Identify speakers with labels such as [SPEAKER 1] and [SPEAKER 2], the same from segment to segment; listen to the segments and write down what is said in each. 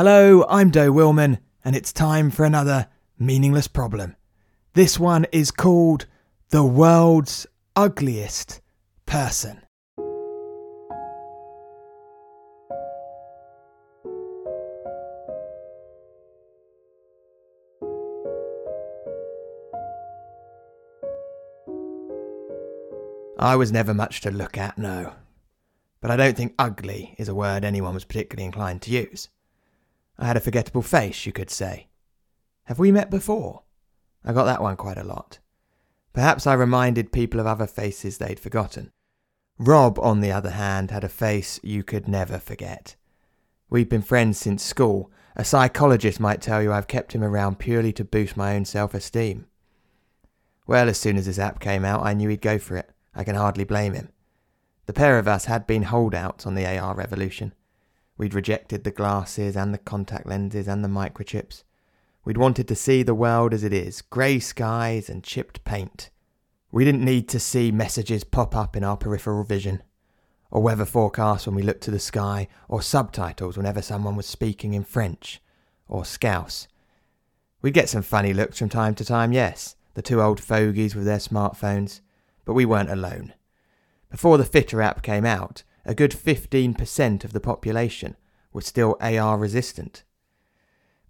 [SPEAKER 1] Hello, I'm Doe Wilmann, and it's time for another meaningless problem. This one is called The World's Ugliest Person. I was never much to look at, no. But I don't think ugly is a word anyone was particularly inclined to use. I had a forgettable face, you could say. Have we met before? I got that one quite a lot. Perhaps I reminded people of other faces they'd forgotten. Rob, on the other hand, had a face you could never forget. We've been friends since school. A psychologist might tell you I've kept him around purely to boost my own self esteem. Well, as soon as this app came out, I knew he'd go for it. I can hardly blame him. The pair of us had been holdouts on the AR revolution. We'd rejected the glasses and the contact lenses and the microchips. We'd wanted to see the world as it is grey skies and chipped paint. We didn't need to see messages pop up in our peripheral vision, or weather forecasts when we looked to the sky, or subtitles whenever someone was speaking in French or Scouse. We'd get some funny looks from time to time, yes, the two old fogies with their smartphones, but we weren't alone. Before the Fitter app came out, a good 15% of the population was still AR resistant.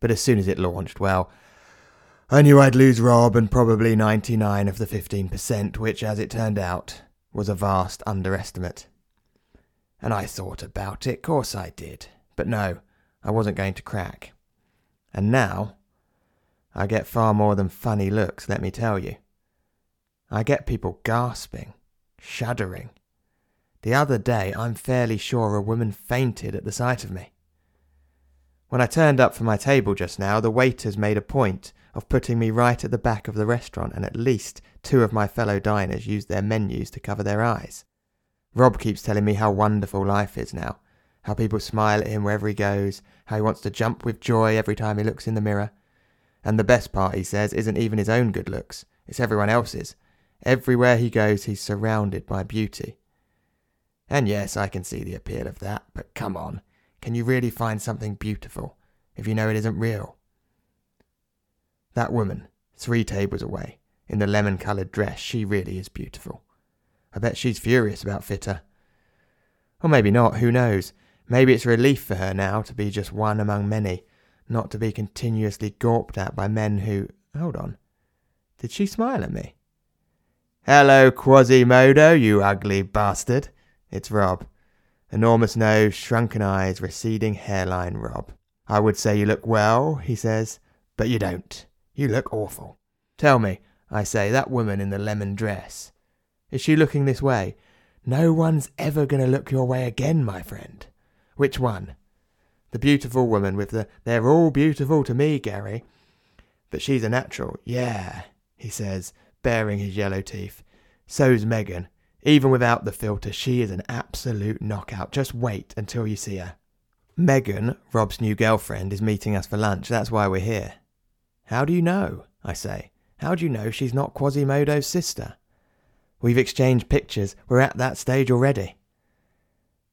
[SPEAKER 1] But as soon as it launched, well, I knew I'd lose Rob and probably 99 of the 15%, which, as it turned out, was a vast underestimate. And I thought about it, course I did. But no, I wasn't going to crack. And now, I get far more than funny looks, let me tell you. I get people gasping, shuddering, the other day, I'm fairly sure a woman fainted at the sight of me. When I turned up for my table just now, the waiters made a point of putting me right at the back of the restaurant, and at least two of my fellow diners used their menus to cover their eyes. Rob keeps telling me how wonderful life is now, how people smile at him wherever he goes, how he wants to jump with joy every time he looks in the mirror. And the best part, he says, isn't even his own good looks, it's everyone else's. Everywhere he goes, he's surrounded by beauty. And yes, I can see the appeal of that, but come on, can you really find something beautiful if you know it isn't real? That woman, three tables away, in the lemon coloured dress, she really is beautiful. I bet she's furious about Fitter. Or maybe not, who knows? Maybe it's a relief for her now to be just one among many, not to be continuously gawped at by men who. Hold on. Did she smile at me? Hello, Quasimodo, you ugly bastard. It's Rob. Enormous nose, shrunken eyes, receding hairline Rob. I would say you look well, he says, but you don't. You look awful. Tell me, I say, that woman in the lemon dress. Is she looking this way? No one's ever going to look your way again, my friend. Which one? The beautiful woman with the they're all beautiful to me, Gary. But she's a natural. Yeah, he says, baring his yellow teeth. So's Megan. Even without the filter, she is an absolute knockout. Just wait until you see her. Megan, Rob's new girlfriend, is meeting us for lunch. That's why we're here. How do you know? I say. How do you know she's not Quasimodo's sister? We've exchanged pictures. We're at that stage already.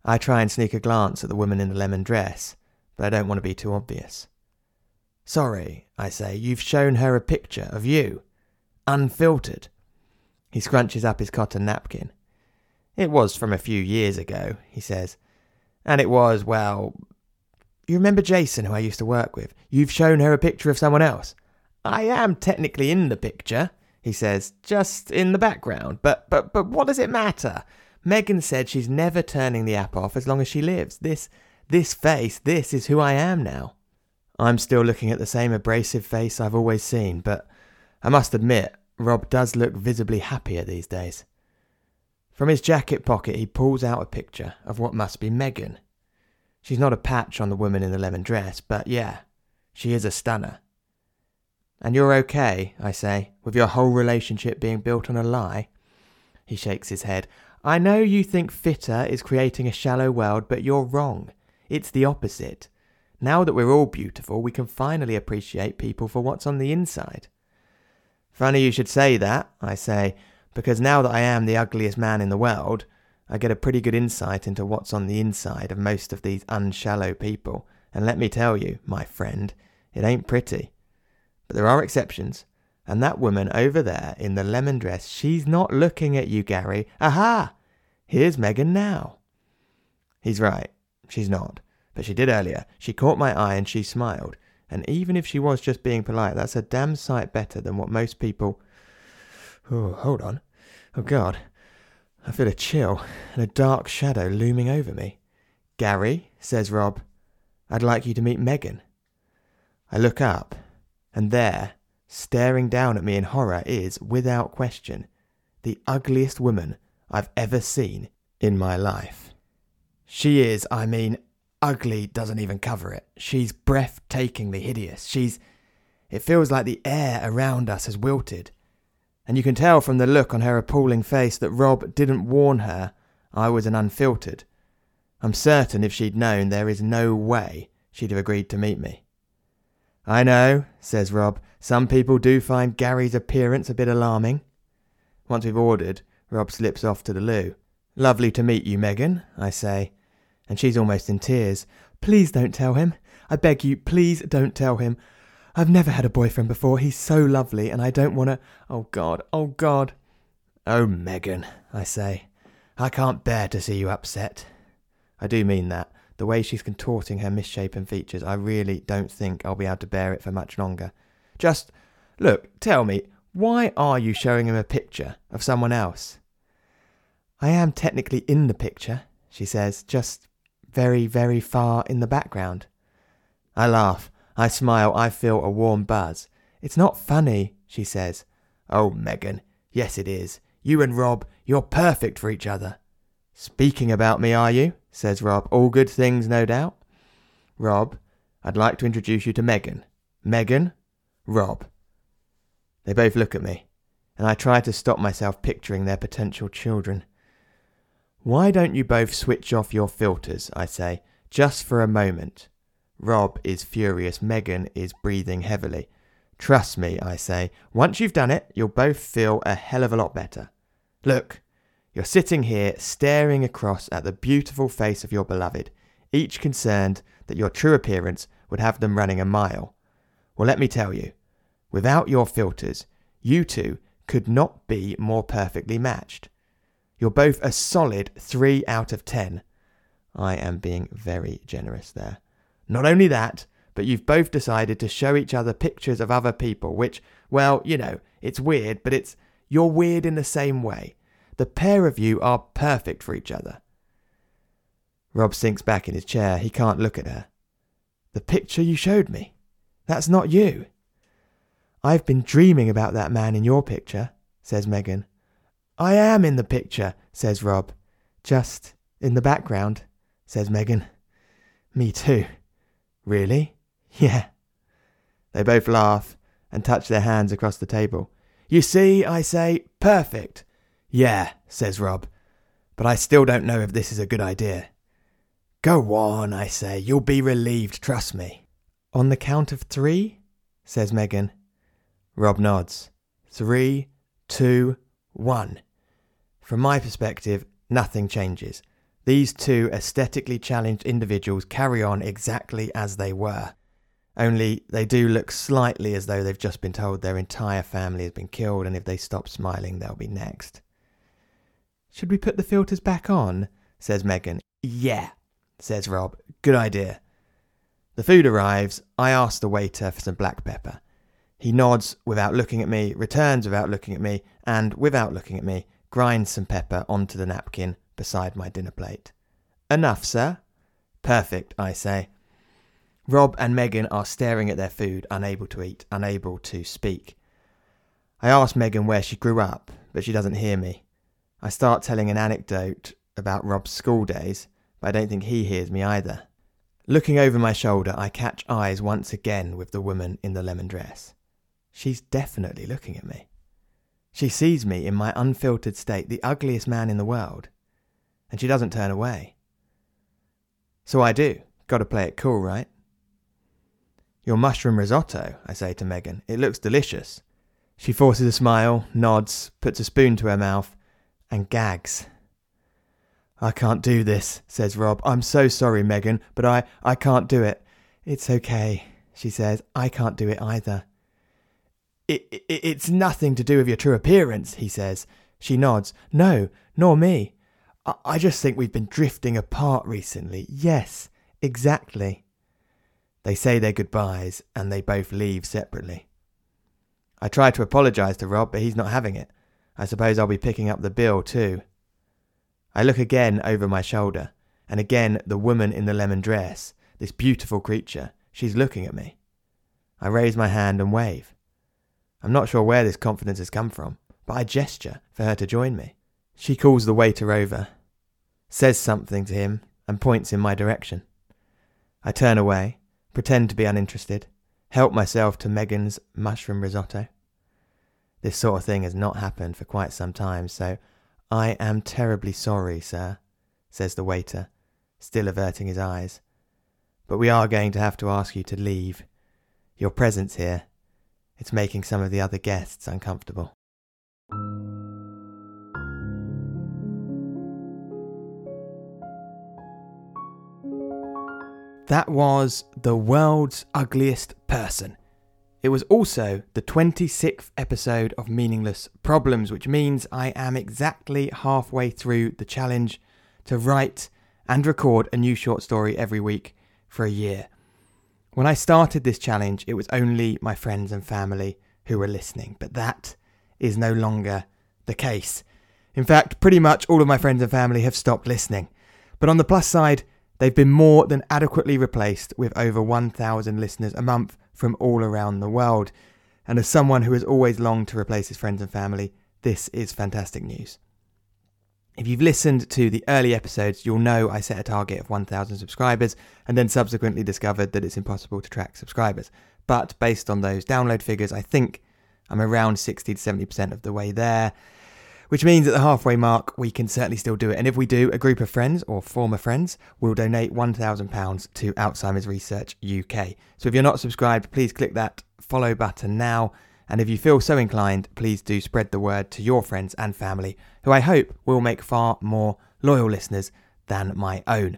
[SPEAKER 1] I try and sneak a glance at the woman in the lemon dress, but I don't want to be too obvious. Sorry, I say, you've shown her a picture of you. Unfiltered. He scrunches up his cotton napkin. It was from a few years ago, he says. And it was, well. You remember Jason, who I used to work with? You've shown her a picture of someone else. I am technically in the picture, he says, just in the background. But but but what does it matter? Megan said she's never turning the app off as long as she lives. This this face, this is who I am now. I'm still looking at the same abrasive face I've always seen, but I must admit, Rob does look visibly happier these days. From his jacket pocket, he pulls out a picture of what must be Megan. She's not a patch on the woman in the lemon dress, but yeah, she is a stunner. And you're okay, I say, with your whole relationship being built on a lie? He shakes his head. I know you think Fitter is creating a shallow world, but you're wrong. It's the opposite. Now that we're all beautiful, we can finally appreciate people for what's on the inside. Funny you should say that, I say, because now that I am the ugliest man in the world, I get a pretty good insight into what's on the inside of most of these unshallow people, And let me tell you, my friend, it ain't pretty. But there are exceptions. And that woman over there in the lemon dress, she's not looking at you, Gary. Aha! Here's Megan now. He's right. She's not. But she did earlier. She caught my eye and she smiled. And even if she was just being polite, that's a damn sight better than what most people. Oh, hold on. Oh, God. I feel a chill and a dark shadow looming over me. Gary, says Rob, I'd like you to meet Megan. I look up, and there, staring down at me in horror, is, without question, the ugliest woman I've ever seen in my life. She is, I mean, ugly doesn't even cover it. She's breathtakingly hideous. She's. It feels like the air around us has wilted. And you can tell from the look on her appalling face that Rob didn't warn her I was an unfiltered. I'm certain if she'd known, there is no way she'd have agreed to meet me. I know, says Rob, some people do find Gary's appearance a bit alarming. Once we've ordered, Rob slips off to the loo. Lovely to meet you, Megan, I say, and she's almost in tears. Please don't tell him. I beg you, please don't tell him. I've never had a boyfriend before. He's so lovely, and I don't want to. Oh, God, oh, God. Oh, Megan, I say. I can't bear to see you upset. I do mean that. The way she's contorting her misshapen features, I really don't think I'll be able to bear it for much longer. Just, look, tell me, why are you showing him a picture of someone else? I am technically in the picture, she says, just very, very far in the background. I laugh. I smile. I feel a warm buzz. It's not funny, she says. Oh, Megan, yes it is. You and Rob, you're perfect for each other. Speaking about me, are you? says Rob. All good things, no doubt. Rob, I'd like to introduce you to Megan. Megan, Rob. They both look at me, and I try to stop myself picturing their potential children. Why don't you both switch off your filters, I say, just for a moment? Rob is furious. Megan is breathing heavily. Trust me, I say. Once you've done it, you'll both feel a hell of a lot better. Look, you're sitting here staring across at the beautiful face of your beloved, each concerned that your true appearance would have them running a mile. Well, let me tell you, without your filters, you two could not be more perfectly matched. You're both a solid 3 out of 10. I am being very generous there. Not only that, but you've both decided to show each other pictures of other people, which, well, you know, it's weird, but it's you're weird in the same way. The pair of you are perfect for each other. Rob sinks back in his chair. He can't look at her. The picture you showed me. That's not you. I've been dreaming about that man in your picture, says Megan. I am in the picture, says Rob. Just in the background, says Megan. Me too. Really? Yeah. They both laugh and touch their hands across the table. You see, I say, perfect. Yeah, says Rob, but I still don't know if this is a good idea. Go on, I say, you'll be relieved, trust me. On the count of three, says Megan. Rob nods. Three, two, one. From my perspective, nothing changes. These two aesthetically challenged individuals carry on exactly as they were. Only they do look slightly as though they've just been told their entire family has been killed, and if they stop smiling, they'll be next. Should we put the filters back on? says Megan. Yeah, says Rob. Good idea. The food arrives. I ask the waiter for some black pepper. He nods without looking at me, returns without looking at me, and without looking at me, grinds some pepper onto the napkin beside my dinner plate. Enough, sir? Perfect, I say. Rob and Megan are staring at their food, unable to eat, unable to speak. I ask Megan where she grew up, but she doesn't hear me. I start telling an anecdote about Rob's school days, but I don't think he hears me either. Looking over my shoulder, I catch eyes once again with the woman in the lemon dress. She's definitely looking at me. She sees me in my unfiltered state, the ugliest man in the world, and she doesn't turn away. So I do. Gotta play it cool, right? Your mushroom risotto, I say to Megan. It looks delicious. She forces a smile, nods, puts a spoon to her mouth, and gags. I can't do this, says Rob. I'm so sorry, Megan, but I, I can't do it. It's okay, she says. I can't do it either. It, it, it's nothing to do with your true appearance, he says. She nods. No, nor me. I, just think we've been drifting apart recently. Yes, exactly. They say their goodbyes and they both leave separately. I try to apologise to Rob, but he's not having it. I suppose I'll be picking up the bill too. I look again over my shoulder, and again the woman in the lemon dress, this beautiful creature, she's looking at me. I raise my hand and wave. I'm not sure where this confidence has come from, but I gesture for her to join me. She calls the waiter over, says something to him, and points in my direction. I turn away, pretend to be uninterested, help myself to Megan's mushroom risotto. This sort of thing has not happened for quite some time, so I am terribly sorry, sir, says the waiter, still averting his eyes. But we are going to have to ask you to leave. Your presence here it's making some of the other guests uncomfortable. That was The World's Ugliest Person. It was also the 26th episode of Meaningless Problems, which means I am exactly halfway through the challenge to write and record a new short story every week for a year. When I started this challenge, it was only my friends and family who were listening, but that is no longer the case. In fact, pretty much all of my friends and family have stopped listening. But on the plus side, they've been more than adequately replaced with over 1,000 listeners a month from all around the world. And as someone who has always longed to replace his friends and family, this is fantastic news. If you've listened to the early episodes, you'll know I set a target of 1,000 subscribers and then subsequently discovered that it's impossible to track subscribers. But based on those download figures, I think I'm around 60 to 70% of the way there, which means at the halfway mark, we can certainly still do it. And if we do, a group of friends or former friends will donate £1,000 to Alzheimer's Research UK. So if you're not subscribed, please click that follow button now and if you feel so inclined, please do spread the word to your friends and family, who I hope will make far more loyal listeners than my own.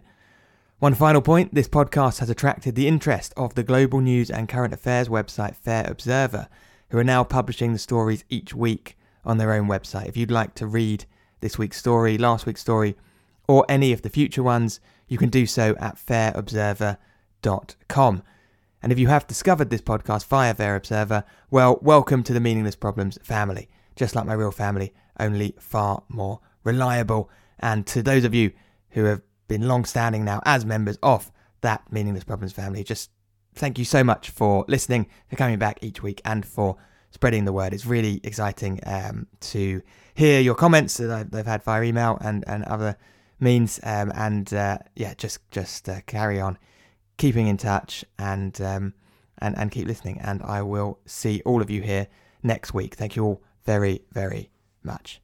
[SPEAKER 1] One final point this podcast has attracted the interest of the global news and current affairs website Fair Observer, who are now publishing the stories each week on their own website. If you'd like to read this week's story, last week's story, or any of the future ones, you can do so at fairobserver.com. And if you have discovered this podcast via Fair Observer, well, welcome to the Meaningless Problems family. Just like my real family, only far more reliable. And to those of you who have been long standing now as members of that Meaningless Problems family, just thank you so much for listening, for coming back each week, and for spreading the word. It's really exciting um, to hear your comments that I've, I've, had via email and, and other means. Um, and uh, yeah, just just uh, carry on keeping in touch and um, and and keep listening. And I will see all of you here next week. Thank you all very very much.